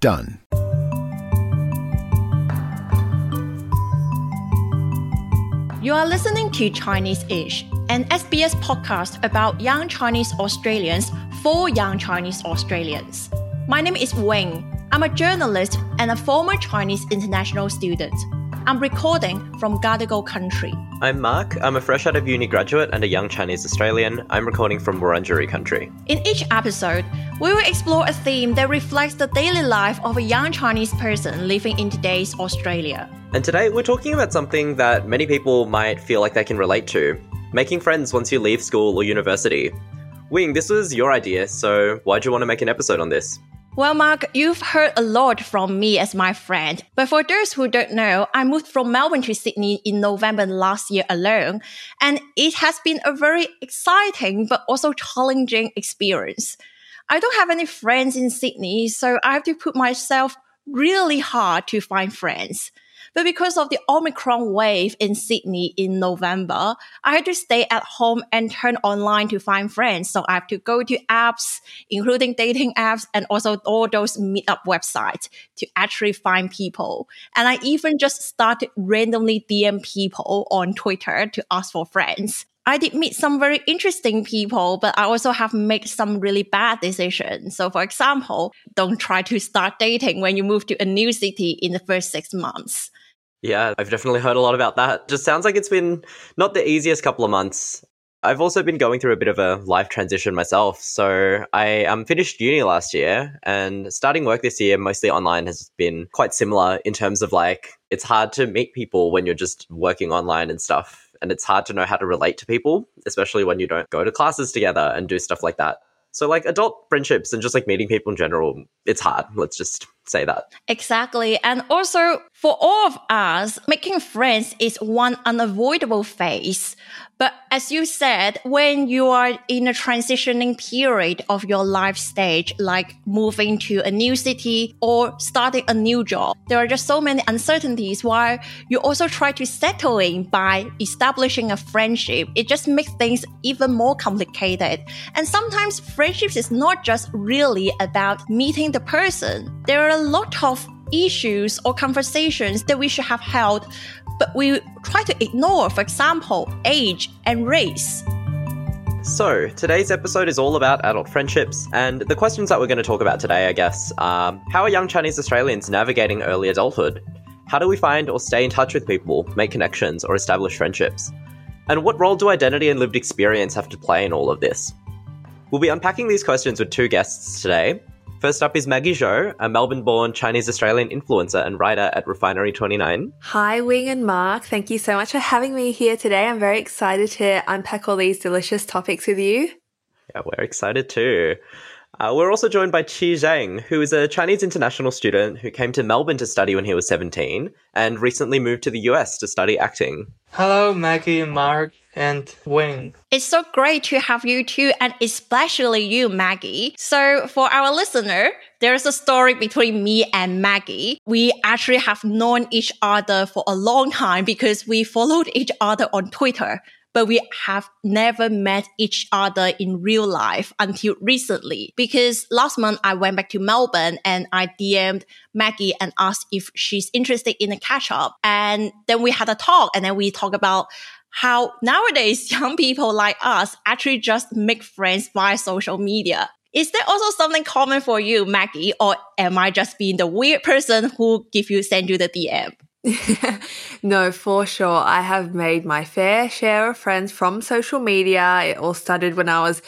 done. You are listening to Chinese Ish, an SBS podcast about young Chinese Australians for young Chinese Australians. My name is Wing. I'm a journalist and a former Chinese international student. I'm recording from Gadigal country. I'm Mark. I'm a fresh out of uni graduate and a young Chinese Australian. I'm recording from Wurundjeri country. In each episode, we will explore a theme that reflects the daily life of a young Chinese person living in today's Australia. And today we're talking about something that many people might feel like they can relate to making friends once you leave school or university. Wing, this was your idea, so why'd you want to make an episode on this? Well, Mark, you've heard a lot from me as my friend. But for those who don't know, I moved from Melbourne to Sydney in November last year alone. And it has been a very exciting but also challenging experience. I don't have any friends in Sydney, so I have to put myself really hard to find friends. But because of the Omicron wave in Sydney in November, I had to stay at home and turn online to find friends. So I have to go to apps, including dating apps and also all those meetup websites to actually find people. And I even just started randomly DM people on Twitter to ask for friends. I did meet some very interesting people, but I also have made some really bad decisions. So, for example, don't try to start dating when you move to a new city in the first six months. Yeah, I've definitely heard a lot about that. Just sounds like it's been not the easiest couple of months. I've also been going through a bit of a life transition myself. So I um, finished uni last year and starting work this year, mostly online, has been quite similar in terms of like, it's hard to meet people when you're just working online and stuff. And it's hard to know how to relate to people, especially when you don't go to classes together and do stuff like that. So, like adult friendships and just like meeting people in general, it's hard. Let's just say that. Exactly. And also, for all of us, making friends is one unavoidable phase. But as you said, when you are in a transitioning period of your life stage, like moving to a new city or starting a new job, there are just so many uncertainties while you also try to settle in by establishing a friendship. It just makes things even more complicated. And sometimes friendships is not just really about meeting the person. There are a lot of issues or conversations that we should have held, but we try to ignore, for example, age and race. So, today's episode is all about adult friendships, and the questions that we're going to talk about today, I guess, are how are young Chinese Australians navigating early adulthood? How do we find or stay in touch with people, make connections, or establish friendships? And what role do identity and lived experience have to play in all of this? We'll be unpacking these questions with two guests today. First up is Maggie Zhou, a Melbourne born Chinese Australian influencer and writer at Refinery 29. Hi, Wing and Mark. Thank you so much for having me here today. I'm very excited to unpack all these delicious topics with you. Yeah, we're excited too. Uh, we're also joined by Qi Zhang, who is a Chinese international student who came to Melbourne to study when he was 17 and recently moved to the US to study acting. Hello, Maggie and Mark and Wing. It's so great to have you too, and especially you, Maggie. So, for our listener, there's a story between me and Maggie. We actually have known each other for a long time because we followed each other on Twitter but we have never met each other in real life until recently. Because last month I went back to Melbourne and I DM'd Maggie and asked if she's interested in a catch up. And then we had a talk and then we talk about how nowadays young people like us actually just make friends via social media. Is there also something common for you, Maggie, or am I just being the weird person who give you send you the DM? no, for sure. I have made my fair share of friends from social media. It all started when I was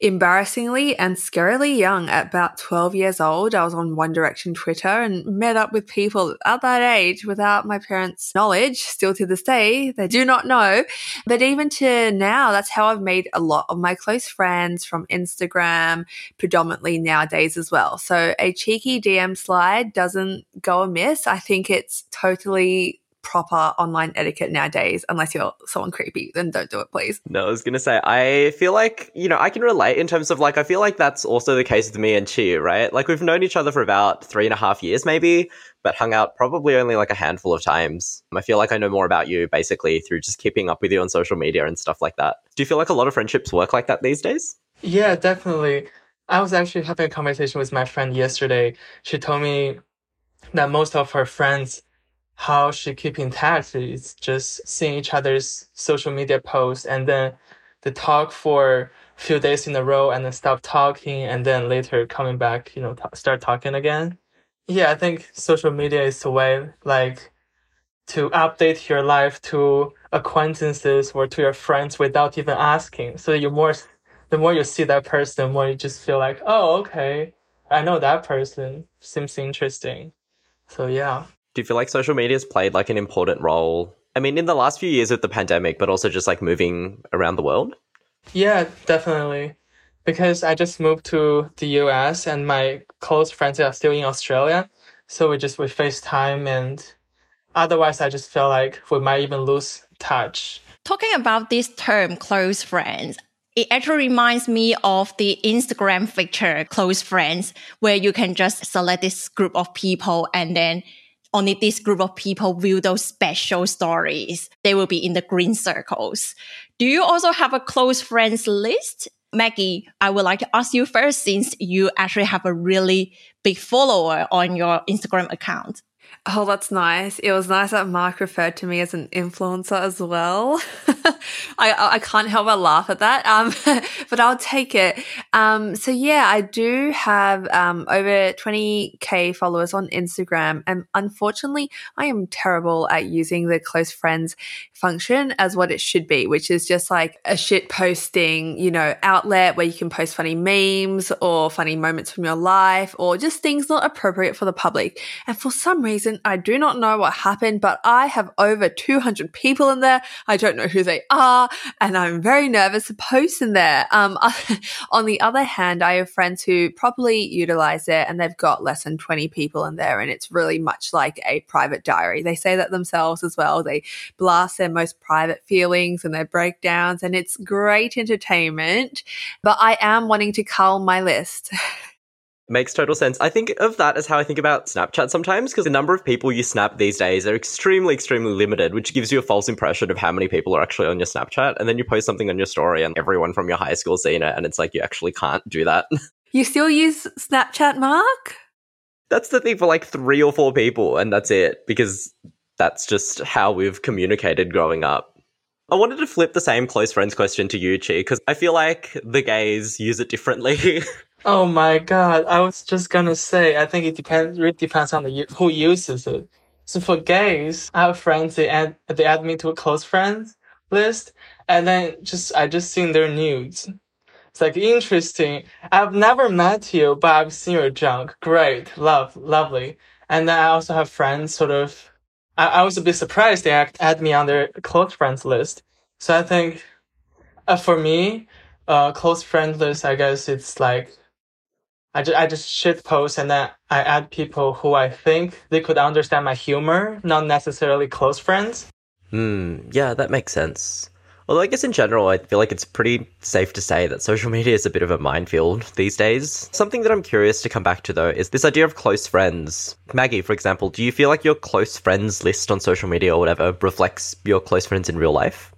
embarrassingly and scarily young at about 12 years old. I was on One Direction Twitter and met up with people at that age without my parents' knowledge. Still to this day, they do not know. But even to now, that's how I've made a lot of my close friends from Instagram, predominantly nowadays as well. So a cheeky DM slide doesn't go amiss. I think it's totally proper online etiquette nowadays. Unless you're someone creepy, then don't do it, please. No, I was gonna say, I feel like, you know, I can relate in terms of like, I feel like that's also the case with me and Qi, right? Like, we've known each other for about three and a half years, maybe, but hung out probably only like a handful of times. I feel like I know more about you basically through just keeping up with you on social media and stuff like that. Do you feel like a lot of friendships work like that these days? Yeah, definitely. I was actually having a conversation with my friend yesterday. She told me that most of her friends how she keep in touch is just seeing each other's social media posts and then they talk for a few days in a row and then stop talking and then later coming back, you know, t- start talking again. Yeah, I think social media is the way like to update your life to acquaintances or to your friends without even asking. So you more, the more you see that person, the more you just feel like, oh, okay, I know that person. Seems interesting. So yeah. Do you feel like social media has played like an important role? I mean, in the last few years with the pandemic, but also just like moving around the world? Yeah, definitely. Because I just moved to the US and my close friends are still in Australia. So we just we FaceTime and otherwise I just feel like we might even lose touch. Talking about this term close friends, it actually reminds me of the Instagram feature close friends, where you can just select this group of people and then only this group of people view those special stories. They will be in the green circles. Do you also have a close friends list? Maggie, I would like to ask you first since you actually have a really big follower on your Instagram account. Oh, that's nice. It was nice that Mark referred to me as an influencer as well. I I can't help but laugh at that. Um, but I'll take it. Um, so yeah, I do have um over 20k followers on Instagram, and unfortunately, I am terrible at using the close friends function as what it should be, which is just like a shit posting, you know, outlet where you can post funny memes or funny moments from your life or just things not appropriate for the public. And for some reason I do not know what happened, but I have over 200 people in there. I don't know who they are, and I'm very nervous to post in there. Um, on the other hand, I have friends who properly utilize it and they've got less than 20 people in there, and it's really much like a private diary. They say that themselves as well. They blast their most private feelings and their breakdowns, and it's great entertainment. But I am wanting to cull my list. Makes total sense. I think of that as how I think about Snapchat sometimes, because the number of people you snap these days are extremely, extremely limited, which gives you a false impression of how many people are actually on your Snapchat. And then you post something on your story and everyone from your high school seeing it, and it's like you actually can't do that. You still use Snapchat, Mark? That's the thing for like three or four people, and that's it, because that's just how we've communicated growing up. I wanted to flip the same close friends question to you, Qi, because I feel like the gays use it differently. Oh my god, I was just gonna say, I think it depends, really depends on the who uses it. So for gays, I have friends, they add, they add me to a close friends list, and then just, I just seen their nudes. It's like interesting. I've never met you, but I've seen your junk. Great, love, lovely. And then I also have friends sort of, I, I was a bit surprised they add, add me on their close friends list. So I think, uh, for me, uh, close friend list, I guess it's like, I just, I just shit post and then I add people who I think they could understand my humor, not necessarily close friends. Hmm, yeah, that makes sense. Although I guess in general, I feel like it's pretty safe to say that social media is a bit of a minefield these days. Something that I'm curious to come back to though is this idea of close friends. Maggie, for example, do you feel like your close friends list on social media or whatever reflects your close friends in real life?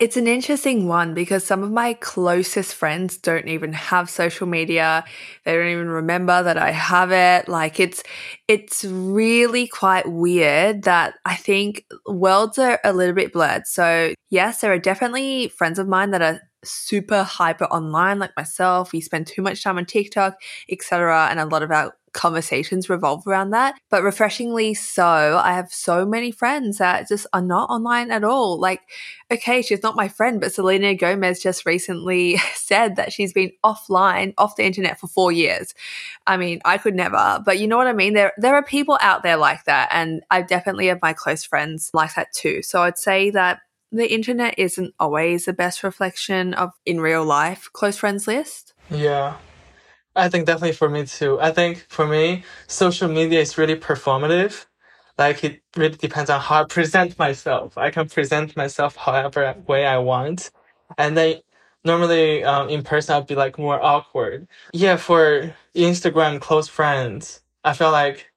It's an interesting one because some of my closest friends don't even have social media. They don't even remember that I have it. Like it's, it's really quite weird that I think worlds are a little bit blurred. So yes, there are definitely friends of mine that are super hyper online like myself. We spend too much time on TikTok, etc. And a lot of our conversations revolve around that. But refreshingly so, I have so many friends that just are not online at all. Like, okay, she's not my friend, but Selena Gomez just recently said that she's been offline, off the internet for four years. I mean, I could never, but you know what I mean? There, there are people out there like that. And I definitely have my close friends like that too. So I'd say that the internet isn't always the best reflection of in real life close friends list. Yeah. I think definitely for me too. I think for me, social media is really performative. Like it really depends on how I present myself. I can present myself however way I want. And then normally um, in person, I'd be like more awkward. Yeah, for Instagram close friends, I feel like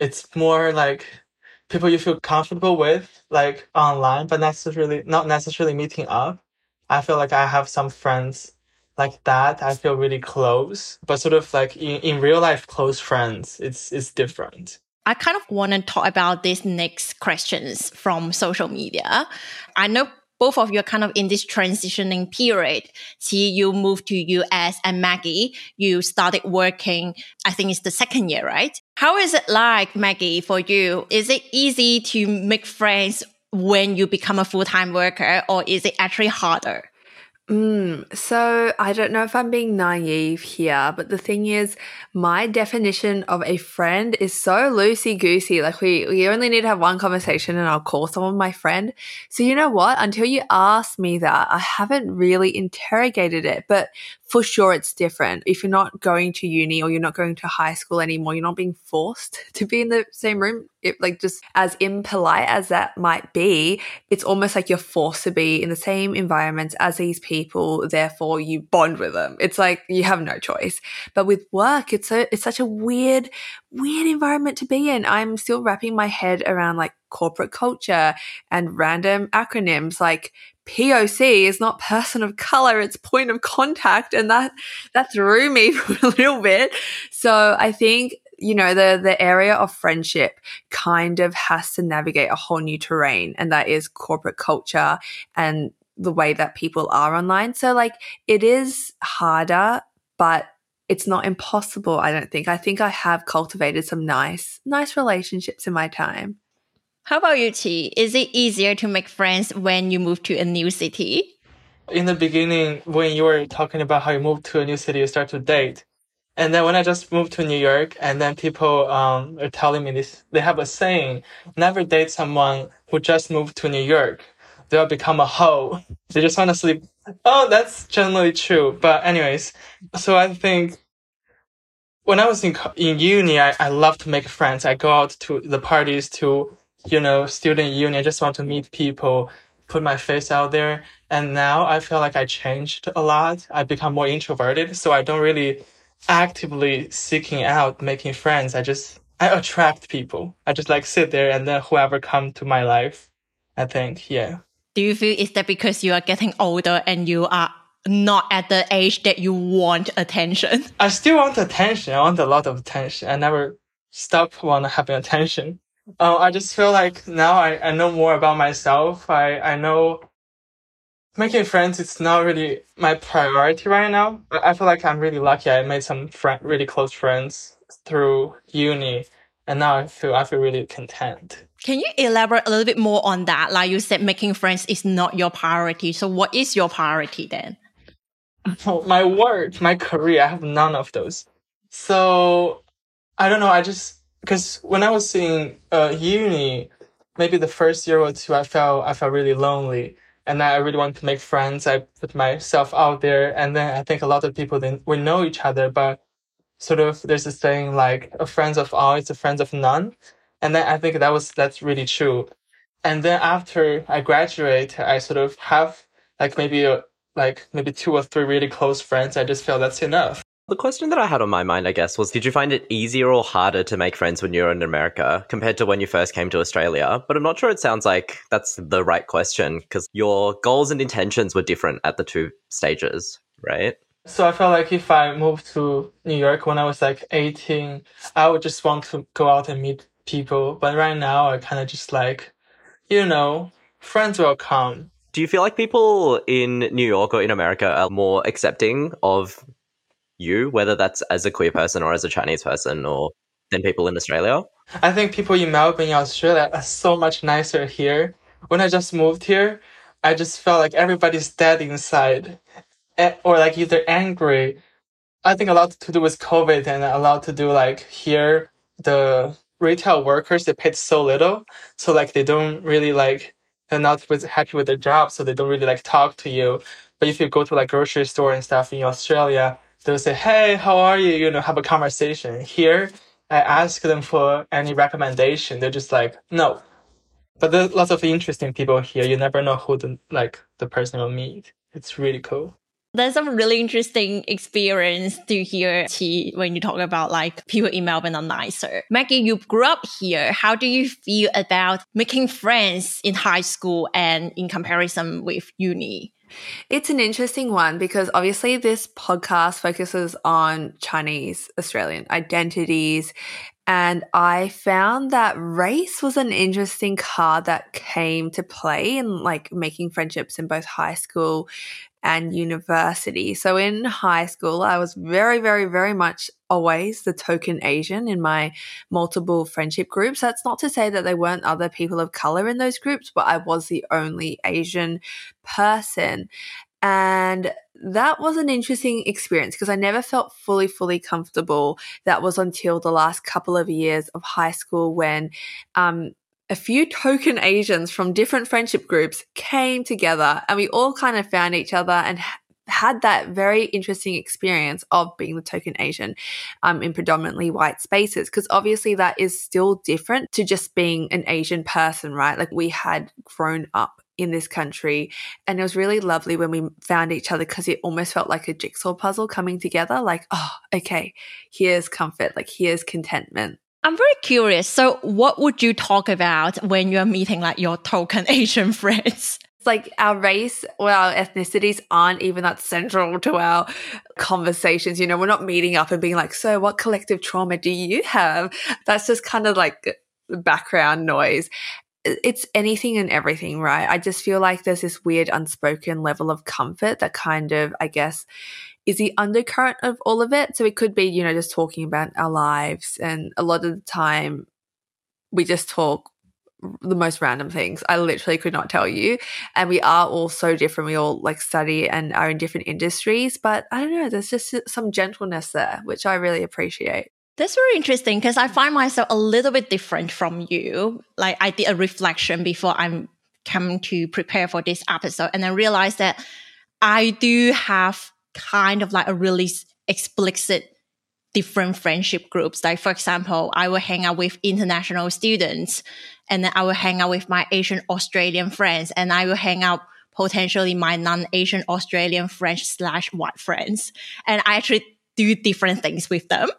it's more like people you feel comfortable with, like online, but necessarily not necessarily meeting up. I feel like I have some friends like that. I feel really close, but sort of like in, in real life, close friends, it's it's different. I kind of want to talk about these next questions from social media. I know both of you are kind of in this transitioning period. See, you moved to US and Maggie, you started working, I think it's the second year, right? How is it like, Maggie, for you? Is it easy to make friends when you become a full-time worker or is it actually harder? Mm, so I don't know if I'm being naive here, but the thing is, my definition of a friend is so loosey goosey. Like we, we only need to have one conversation and I'll call someone my friend. So you know what? Until you ask me that, I haven't really interrogated it, but for sure it's different. If you're not going to uni or you're not going to high school anymore, you're not being forced to be in the same room. It, like just as impolite as that might be, it's almost like you're forced to be in the same environment as these people. Therefore, you bond with them. It's like you have no choice. But with work, it's a it's such a weird, weird environment to be in. I'm still wrapping my head around like corporate culture and random acronyms like POC is not person of color, it's point of contact. And that, that threw me for a little bit. So I think, you know, the, the area of friendship kind of has to navigate a whole new terrain. And that is corporate culture and the way that people are online. So like it is harder, but it's not impossible. I don't think. I think I have cultivated some nice, nice relationships in my time. How about you, Qi? Is it easier to make friends when you move to a new city? In the beginning, when you were talking about how you moved to a new city, you start to date. And then when I just moved to New York, and then people um, are telling me this, they have a saying, never date someone who just moved to New York. They'll become a hoe. They just want to sleep. Oh, that's generally true. But anyways, so I think when I was in, in uni, I, I love to make friends. I go out to the parties to you know, student union. I just want to meet people, put my face out there. And now I feel like I changed a lot. I become more introverted. So I don't really actively seeking out making friends. I just, I attract people. I just like sit there and then whoever come to my life, I think, yeah. Do you feel is that because you are getting older and you are not at the age that you want attention? I still want attention. I want a lot of attention. I never stop want having attention. Uh, I just feel like now I, I know more about myself. I, I know making friends is not really my priority right now. But I feel like I'm really lucky. I made some friend, really close friends through uni, and now I feel I feel really content. Can you elaborate a little bit more on that? Like you said, making friends is not your priority. So what is your priority then? my work, my career, I have none of those. So I don't know. I just because when I was in uh, uni, maybe the first year or two, I felt I felt really lonely, and I really wanted to make friends. I put myself out there, and then I think a lot of people then we know each other, but sort of there's this saying like a friends of all is a friends of none, and then I think that was that's really true. And then after I graduate, I sort of have like maybe a, like maybe two or three really close friends. I just feel that's enough. The question that I had on my mind, I guess, was did you find it easier or harder to make friends when you were in America compared to when you first came to Australia? But I'm not sure it sounds like that's the right question because your goals and intentions were different at the two stages, right? So I felt like if I moved to New York when I was like 18, I would just want to go out and meet people. But right now, I kind of just like, you know, friends will come. Do you feel like people in New York or in America are more accepting of you, whether that's as a queer person or as a Chinese person or than people in Australia? I think people in Melbourne, Australia, are so much nicer here. When I just moved here, I just felt like everybody's dead inside, eh, or like either angry. I think a lot to do with COVID and a lot to do like here the retail workers they paid so little, so like they don't really like they're not happy with their job, so they don't really like talk to you. But if you go to like grocery store and stuff in Australia, they'll say, "Hey, how are you?" You know, have a conversation. Here, I ask them for any recommendation. They're just like, "No." But there's lots of interesting people here. You never know who the like the person will meet. It's really cool. That's a really interesting experience to hear Qi when you talk about like people in Melbourne are nicer. Maggie, you grew up here. How do you feel about making friends in high school and in comparison with uni? It's an interesting one because obviously this podcast focuses on Chinese Australian identities. And I found that race was an interesting card that came to play in like making friendships in both high school and university. So in high school, I was very, very, very much always the token Asian in my multiple friendship groups. That's not to say that there weren't other people of color in those groups, but I was the only Asian person. And that was an interesting experience because I never felt fully, fully comfortable. That was until the last couple of years of high school when um, a few token Asians from different friendship groups came together and we all kind of found each other and had that very interesting experience of being the token Asian um, in predominantly white spaces. Because obviously, that is still different to just being an Asian person, right? Like, we had grown up in this country. And it was really lovely when we found each other because it almost felt like a jigsaw puzzle coming together. Like, oh, okay, here's comfort, like, here's contentment. I'm very curious. So, what would you talk about when you're meeting like your token Asian friends? Like our race or our ethnicities aren't even that central to our conversations. You know, we're not meeting up and being like, so what collective trauma do you have? That's just kind of like background noise. It's anything and everything, right? I just feel like there's this weird unspoken level of comfort that kind of, I guess, is the undercurrent of all of it. So it could be, you know, just talking about our lives. And a lot of the time, we just talk the most random things. I literally could not tell you. And we are all so different. We all like study and are in different industries. But I don't know, there's just some gentleness there, which I really appreciate. That's very interesting because I find myself a little bit different from you. Like I did a reflection before I'm coming to prepare for this episode and I realized that I do have kind of like a really explicit different friendship groups. Like, for example, I will hang out with international students and then I will hang out with my Asian Australian friends and I will hang out potentially my non-Asian Australian French slash white friends. And I actually do different things with them.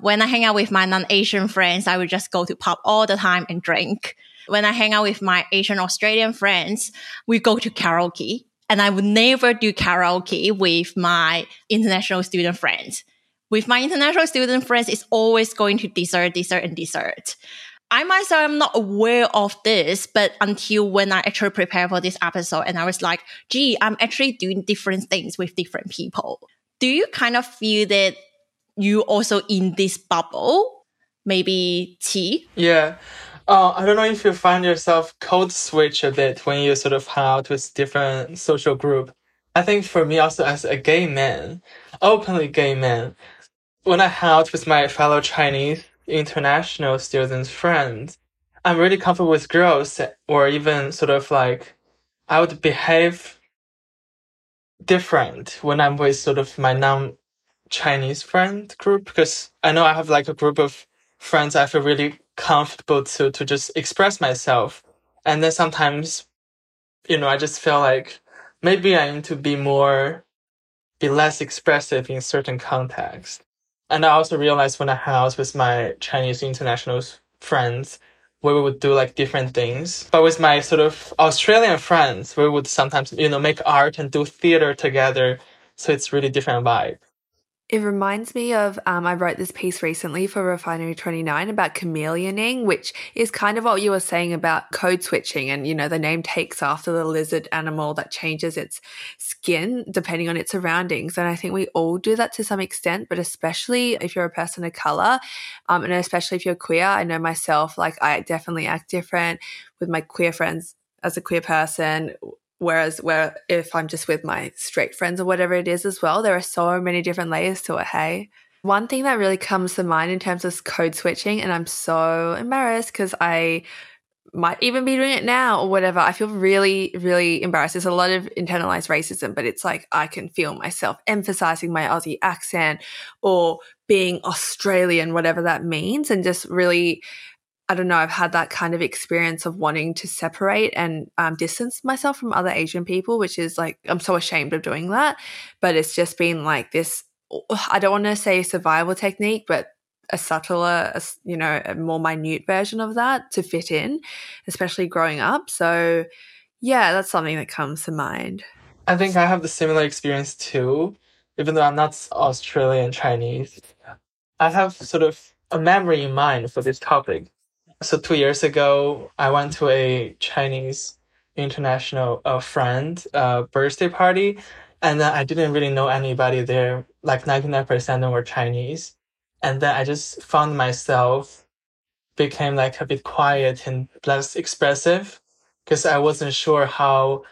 When I hang out with my non-Asian friends, I will just go to pub all the time and drink. When I hang out with my Asian Australian friends, we go to karaoke and I would never do karaoke with my international student friends. With my international student friends, it's always going to dessert, dessert, and dessert. I myself am not aware of this, but until when I actually prepare for this episode and I was like, gee, I'm actually doing different things with different people. Do you kind of feel that you also in this bubble? Maybe Qi? Yeah. Uh, I don't know if you find yourself code switch a bit when you sort of hang out with different social group. I think for me also as a gay man, openly gay man, when I hang out with my fellow Chinese international students friends, I'm really comfortable with girls or even sort of like I would behave different when I'm with sort of my non Chinese friend group because I know I have like a group of friends I feel really comfortable to to just express myself. And then sometimes, you know, I just feel like maybe I need to be more, be less expressive in certain contexts. And I also realized when I out with my Chinese international friends, we would do like different things. But with my sort of Australian friends, we would sometimes, you know, make art and do theater together. So it's really different vibe. It reminds me of um, I wrote this piece recently for Refinery 29 about chameleoning, which is kind of what you were saying about code switching. And, you know, the name takes after the lizard animal that changes its skin depending on its surroundings. And I think we all do that to some extent, but especially if you're a person of color, um, and especially if you're queer. I know myself, like, I definitely act different with my queer friends as a queer person Whereas where if I'm just with my straight friends or whatever it is as well, there are so many different layers to it. Hey. One thing that really comes to mind in terms of code switching, and I'm so embarrassed because I might even be doing it now or whatever. I feel really, really embarrassed. There's a lot of internalized racism, but it's like I can feel myself emphasizing my Aussie accent or being Australian, whatever that means, and just really I don't know, I've had that kind of experience of wanting to separate and um, distance myself from other Asian people, which is like, I'm so ashamed of doing that. But it's just been like this, I don't want to say survival technique, but a subtler, a, you know, a more minute version of that to fit in, especially growing up. So, yeah, that's something that comes to mind. I think I have the similar experience too, even though I'm not Australian Chinese. I have sort of a memory in mind for this topic so two years ago, I went to a Chinese international uh, friend uh, birthday party, and then I didn't really know anybody there. Like ninety nine percent of them were Chinese, and then I just found myself became like a bit quiet and less expressive because I wasn't sure how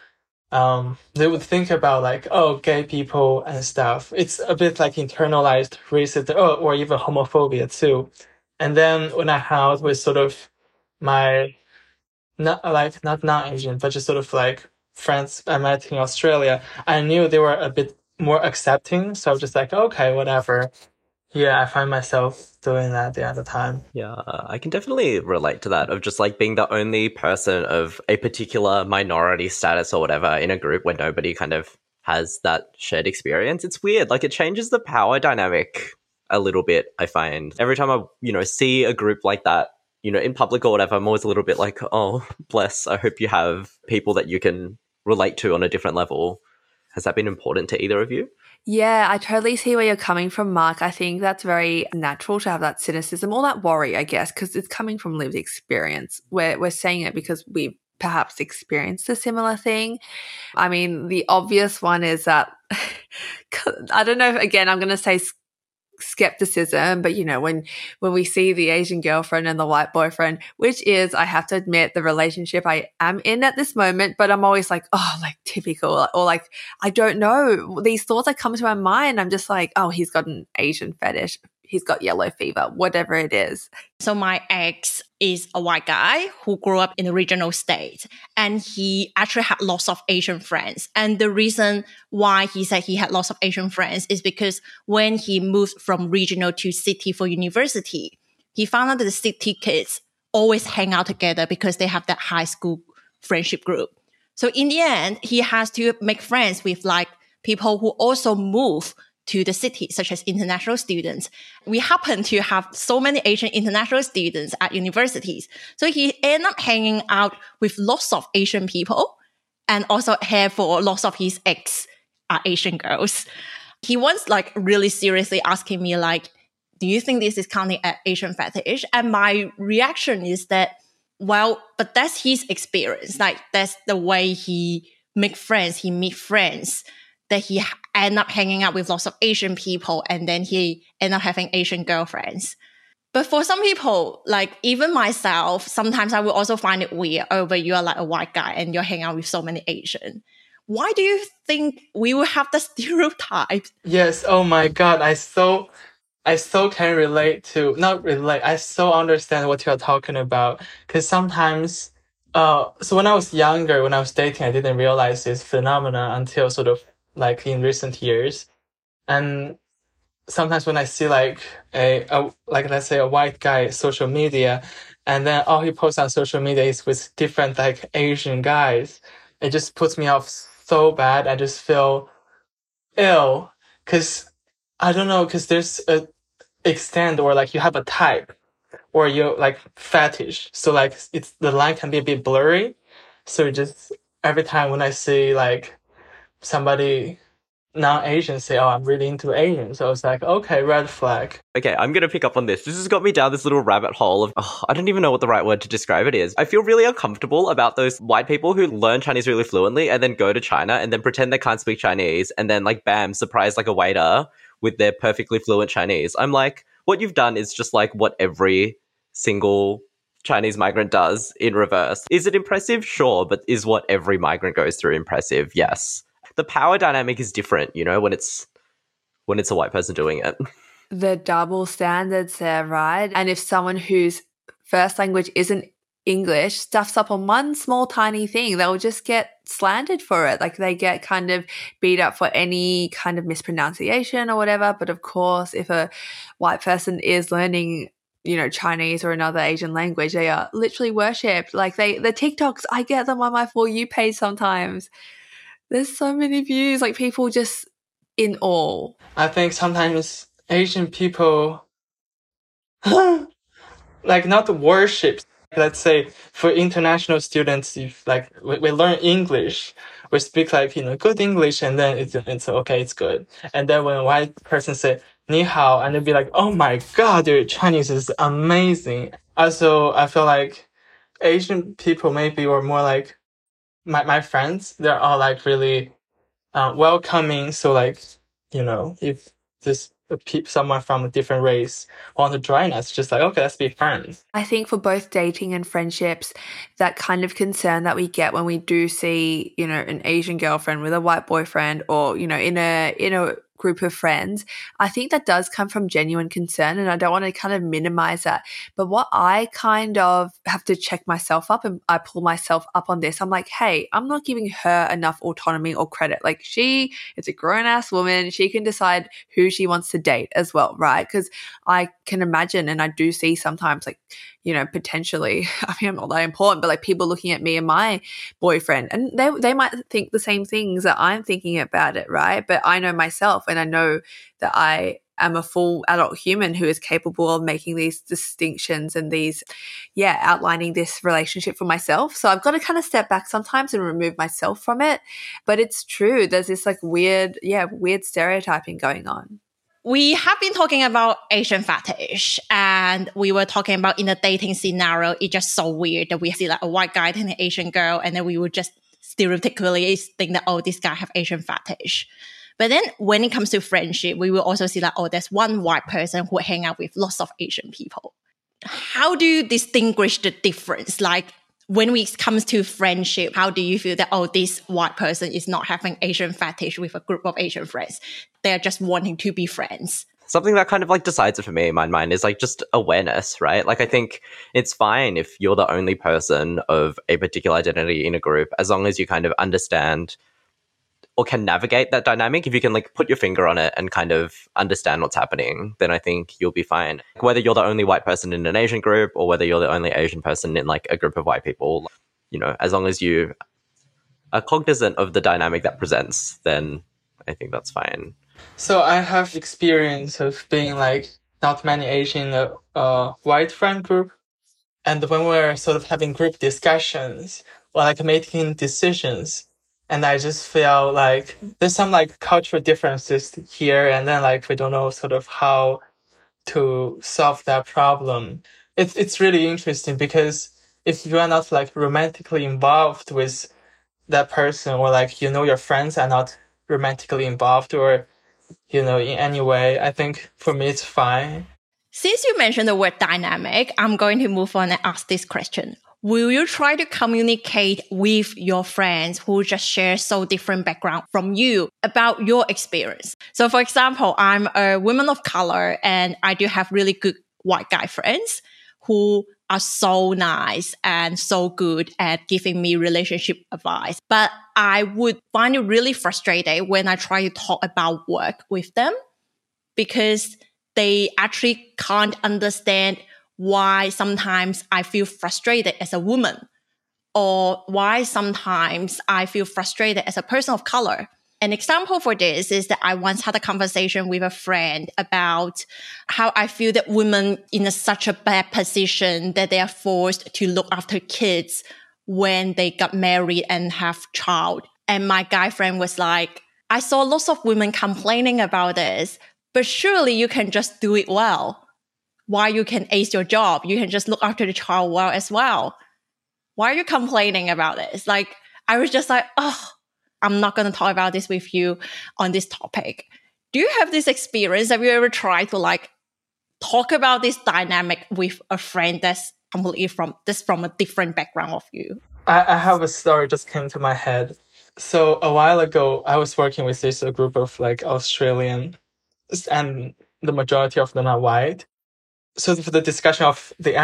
um, they would think about like oh gay people and stuff. It's a bit like internalized racism oh, or even homophobia too. And then when I out with sort of my not like not non-Asian, but just sort of like friends I met in Australia, I knew they were a bit more accepting. So I was just like, okay, whatever. Yeah, I find myself doing that the other time. Yeah, I can definitely relate to that of just like being the only person of a particular minority status or whatever in a group where nobody kind of has that shared experience. It's weird. Like it changes the power dynamic a little bit, I find. Every time I, you know, see a group like that, you know, in public or whatever, I'm always a little bit like, oh, bless. I hope you have people that you can relate to on a different level. Has that been important to either of you? Yeah, I totally see where you're coming from, Mark. I think that's very natural to have that cynicism or that worry, I guess, because it's coming from lived experience. We're, we're saying it because we've perhaps experienced a similar thing. I mean, the obvious one is that I don't know, again, I'm going to say skepticism but you know when when we see the asian girlfriend and the white boyfriend which is i have to admit the relationship i am in at this moment but i'm always like oh like typical or like i don't know. These thoughts that come to my mind i'm just like oh he's got an asian fetish he's got yellow fever, whatever it is. So my ex is a white guy who grew up in a regional state and he actually had lots of Asian friends. And the reason why he said he had lots of Asian friends is because when he moved from regional to city for university, he found out that the city kids always hang out together because they have that high school friendship group. So in the end, he has to make friends with like people who also move to the city, such as international students. We happen to have so many Asian international students at universities. So he ended up hanging out with lots of Asian people and also have for lots of his ex are Asian girls. He once like really seriously asking me like, do you think this is counting as Asian fetish? And my reaction is that, well, but that's his experience. Like that's the way he make friends, he meet friends that he end up hanging out with lots of Asian people and then he end up having Asian girlfriends. But for some people, like even myself, sometimes I will also find it weird. Oh, but you are like a white guy and you're hanging out with so many Asian. Why do you think we will have the stereotype? Yes. Oh my God. I so, I so can relate to, not relate. I so understand what you're talking about. Cause sometimes, uh, so when I was younger, when I was dating, I didn't realize this phenomena until sort of like in recent years. And sometimes when I see like a, a like let's say a white guy social media, and then all he posts on social media is with different like Asian guys, it just puts me off so bad. I just feel ill because I don't know because there's a extent or like you have a type or you're like fetish. So like it's the line can be a bit blurry. So just every time when I see like somebody non-Asian say, "Oh, I'm really into Asian." So it's like, okay, red flag. Okay, I'm gonna pick up on this. This has got me down this little rabbit hole of oh, I don't even know what the right word to describe it is. I feel really uncomfortable about those white people who learn Chinese really fluently and then go to China and then pretend they can't speak Chinese and then like bam, surprise like a waiter with their perfectly fluent Chinese. I'm like, what you've done is just like what every single Chinese migrant does in reverse. Is it impressive? Sure, but is what every migrant goes through impressive? Yes. The power dynamic is different, you know, when it's when it's a white person doing it. The double standards there, right? And if someone whose first language isn't English stuffs up on one small tiny thing, they'll just get slandered for it. Like they get kind of beat up for any kind of mispronunciation or whatever. But of course, if a white person is learning you know Chinese or another Asian language, they are literally worshipped. Like they, the TikToks, I get them on my for you page sometimes. There's so many views, like people just in awe. I think sometimes Asian people, like not worship. Let's say for international students, if like we, we learn English, we speak like you know good English, and then it's it's okay, it's good. And then when a white person say ni hao, and they'd be like, oh my god, your Chinese is amazing. Also, I feel like Asian people maybe were more like my, my friends. They're all like really uh, welcoming. So like, you know, if this someone from a different race want to join us just like okay let's be friends i think for both dating and friendships that kind of concern that we get when we do see you know an asian girlfriend with a white boyfriend or you know in a in a group of friends, I think that does come from genuine concern. And I don't want to kind of minimize that. But what I kind of have to check myself up and I pull myself up on this, I'm like, hey, I'm not giving her enough autonomy or credit. Like she is a grown ass woman. She can decide who she wants to date as well, right? Because I can imagine and I do see sometimes like you know, potentially, I mean, I'm not that important, but like people looking at me and my boyfriend, and they they might think the same things that I'm thinking about it, right? But I know myself, and I know that I am a full adult human who is capable of making these distinctions and these, yeah, outlining this relationship for myself. So I've got to kind of step back sometimes and remove myself from it. But it's true. There's this like weird, yeah, weird stereotyping going on we have been talking about Asian fetish and we were talking about in the dating scenario, it's just so weird that we see like a white guy and an Asian girl and then we would just stereotypically think that, oh, this guy have Asian fetish. But then when it comes to friendship, we will also see that, oh, there's one white person who hang out with lots of Asian people. How do you distinguish the difference? Like when it comes to friendship, how do you feel that, oh, this white person is not having Asian fetish with a group of Asian friends? They're just wanting to be friends. Something that kind of like decides it for me in my mind is like just awareness, right? Like I think it's fine if you're the only person of a particular identity in a group, as long as you kind of understand or can navigate that dynamic, if you can like put your finger on it and kind of understand what's happening, then I think you'll be fine. Whether you're the only white person in an Asian group or whether you're the only Asian person in like a group of white people, you know, as long as you are cognizant of the dynamic that presents, then I think that's fine. So I have experience of being like not many Asian a uh, white friend group. And when we're sort of having group discussions or like making decisions, and I just feel like there's some like cultural differences here, and then like we don't know sort of how to solve that problem. It's it's really interesting because if you are not like romantically involved with that person, or like you know your friends are not romantically involved, or you know in any way, I think for me it's fine. Since you mentioned the word dynamic, I'm going to move on and ask this question will you try to communicate with your friends who just share so different background from you about your experience? So for example, I'm a woman of color and I do have really good white guy friends who are so nice and so good at giving me relationship advice. But I would find it really frustrating when I try to talk about work with them because they actually can't understand why sometimes I feel frustrated as a woman or why sometimes I feel frustrated as a person of color. An example for this is that I once had a conversation with a friend about how I feel that women in a, such a bad position that they are forced to look after kids when they got married and have child. And my guy friend was like, I saw lots of women complaining about this, but surely you can just do it well. Why you can ace your job? You can just look after the child well as well. Why are you complaining about this? Like, I was just like, oh, I'm not going to talk about this with you on this topic. Do you have this experience? Have you ever tried to like talk about this dynamic with a friend that's completely from this from a different background of you? I, I have a story just came to my head. So a while ago, I was working with this a group of like Australian, and the majority of them are white. So for the discussion of the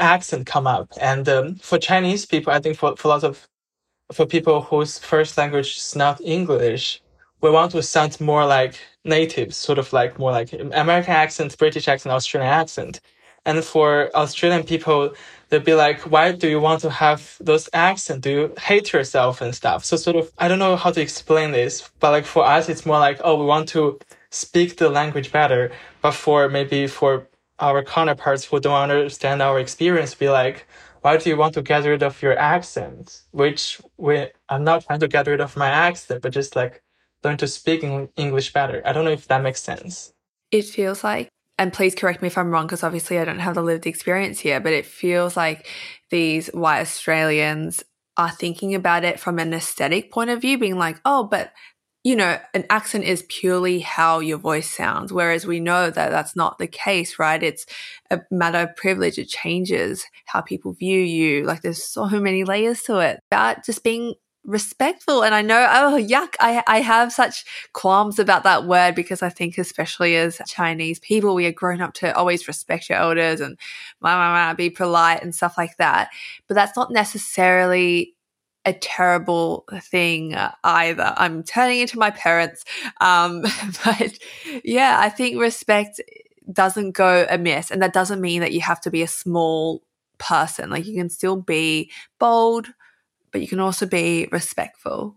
accent come up, and um, for Chinese people, I think for for lots of for people whose first language is not English, we want to sound more like natives, sort of like more like American accent, British accent, Australian accent. And for Australian people, they'd be like, why do you want to have those accents? Do you hate yourself and stuff? So sort of, I don't know how to explain this, but like for us, it's more like, oh, we want to speak the language better. But for maybe for our counterparts who don't understand our experience, be like, why do you want to get rid of your accent? Which we, I'm not trying to get rid of my accent, but just like learn to speak English better. I don't know if that makes sense. It feels like and please correct me if I'm wrong because obviously I don't have the lived experience here, but it feels like these white Australians are thinking about it from an aesthetic point of view, being like, oh, but you know, an accent is purely how your voice sounds. Whereas we know that that's not the case, right? It's a matter of privilege. It changes how people view you. Like there's so many layers to it. About just being respectful. And I know, oh, yuck, I, I have such qualms about that word because I think, especially as Chinese people, we are grown up to always respect your elders and ma, ma, ma, be polite and stuff like that. But that's not necessarily a terrible thing either. I'm turning into my parents. Um, but yeah, I think respect doesn't go amiss. And that doesn't mean that you have to be a small person. Like you can still be bold, but you can also be respectful.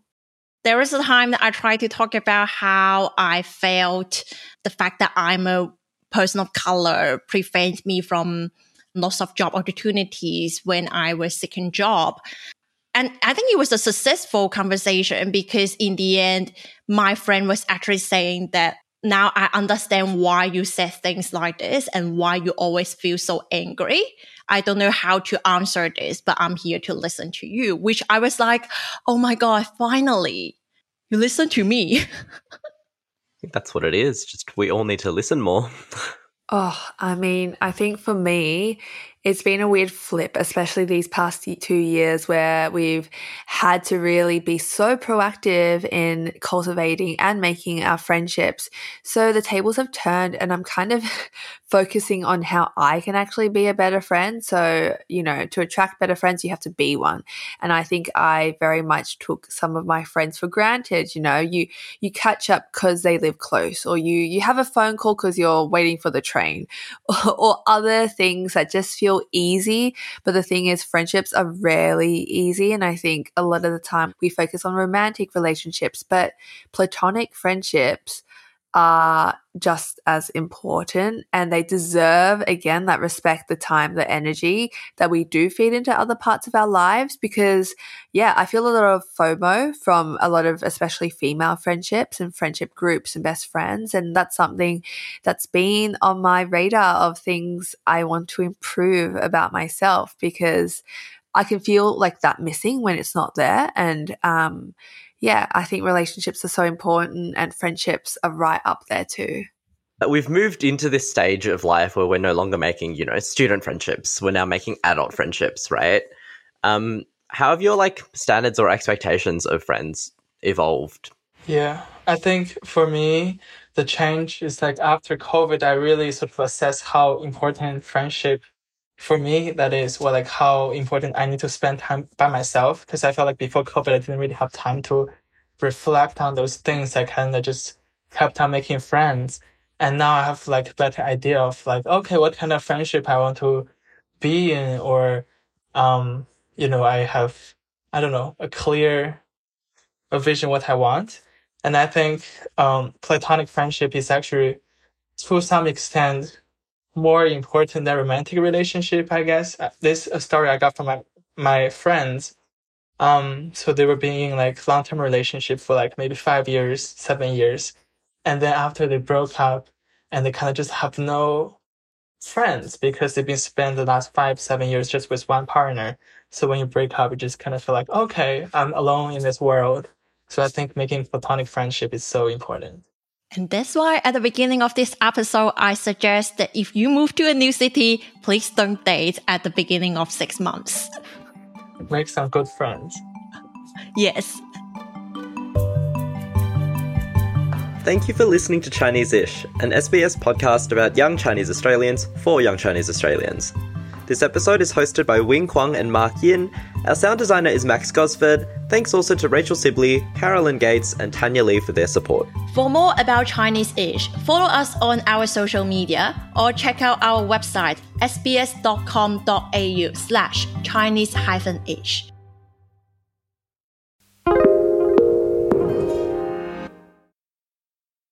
There was a time that I tried to talk about how I felt the fact that I'm a person of color prevents me from lots of job opportunities when I was seeking job. And I think it was a successful conversation because in the end, my friend was actually saying that now I understand why you said things like this and why you always feel so angry. I don't know how to answer this, but I'm here to listen to you, which I was like, oh my God, finally, you listen to me. I think that's what it is. Just we all need to listen more. oh, I mean, I think for me, it's been a weird flip, especially these past two years where we've had to really be so proactive in cultivating and making our friendships. So the tables have turned, and I'm kind of focusing on how I can actually be a better friend. So, you know, to attract better friends, you have to be one. And I think I very much took some of my friends for granted. You know, you, you catch up because they live close, or you, you have a phone call because you're waiting for the train, or, or other things that just feel feel easy. But the thing is, friendships are rarely easy. And I think a lot of the time we focus on romantic relationships, but platonic friendships are just as important and they deserve again that respect the time the energy that we do feed into other parts of our lives because yeah i feel a lot of fomo from a lot of especially female friendships and friendship groups and best friends and that's something that's been on my radar of things i want to improve about myself because i can feel like that missing when it's not there and um yeah, I think relationships are so important and friendships are right up there too. We've moved into this stage of life where we're no longer making, you know, student friendships. We're now making adult friendships, right? Um, how have your like standards or expectations of friends evolved? Yeah, I think for me, the change is like after COVID, I really sort of assess how important friendship for me, that is what like how important I need to spend time by myself because I felt like before COVID, I didn't really have time to reflect on those things. I kind of just kept on making friends, and now I have like a better idea of like okay, what kind of friendship I want to be in, or um, you know, I have I don't know a clear a vision what I want, and I think um, platonic friendship is actually to some extent more important than romantic relationship, I guess. Uh, this a story I got from my, my friends. Um, so they were being in like long term relationship for like maybe five years, seven years, and then after they broke up, and they kind of just have no friends because they've been spent the last five, seven years just with one partner. So when you break up, you just kind of feel like, okay, I'm alone in this world. So I think making platonic friendship is so important. And that's why at the beginning of this episode, I suggest that if you move to a new city, please don't date at the beginning of six months. Make some good friends. Yes. Thank you for listening to Chinese-ish, an SBS podcast about young Chinese Australians for young Chinese Australians. This episode is hosted by Wing Kuang and Mark Yin. Our sound designer is Max Gosford. Thanks also to Rachel Sibley, Carolyn Gates, and Tanya Lee for their support. For more about Chinese-ish, follow us on our social media or check out our website sbs.com.au slash Chinese ish.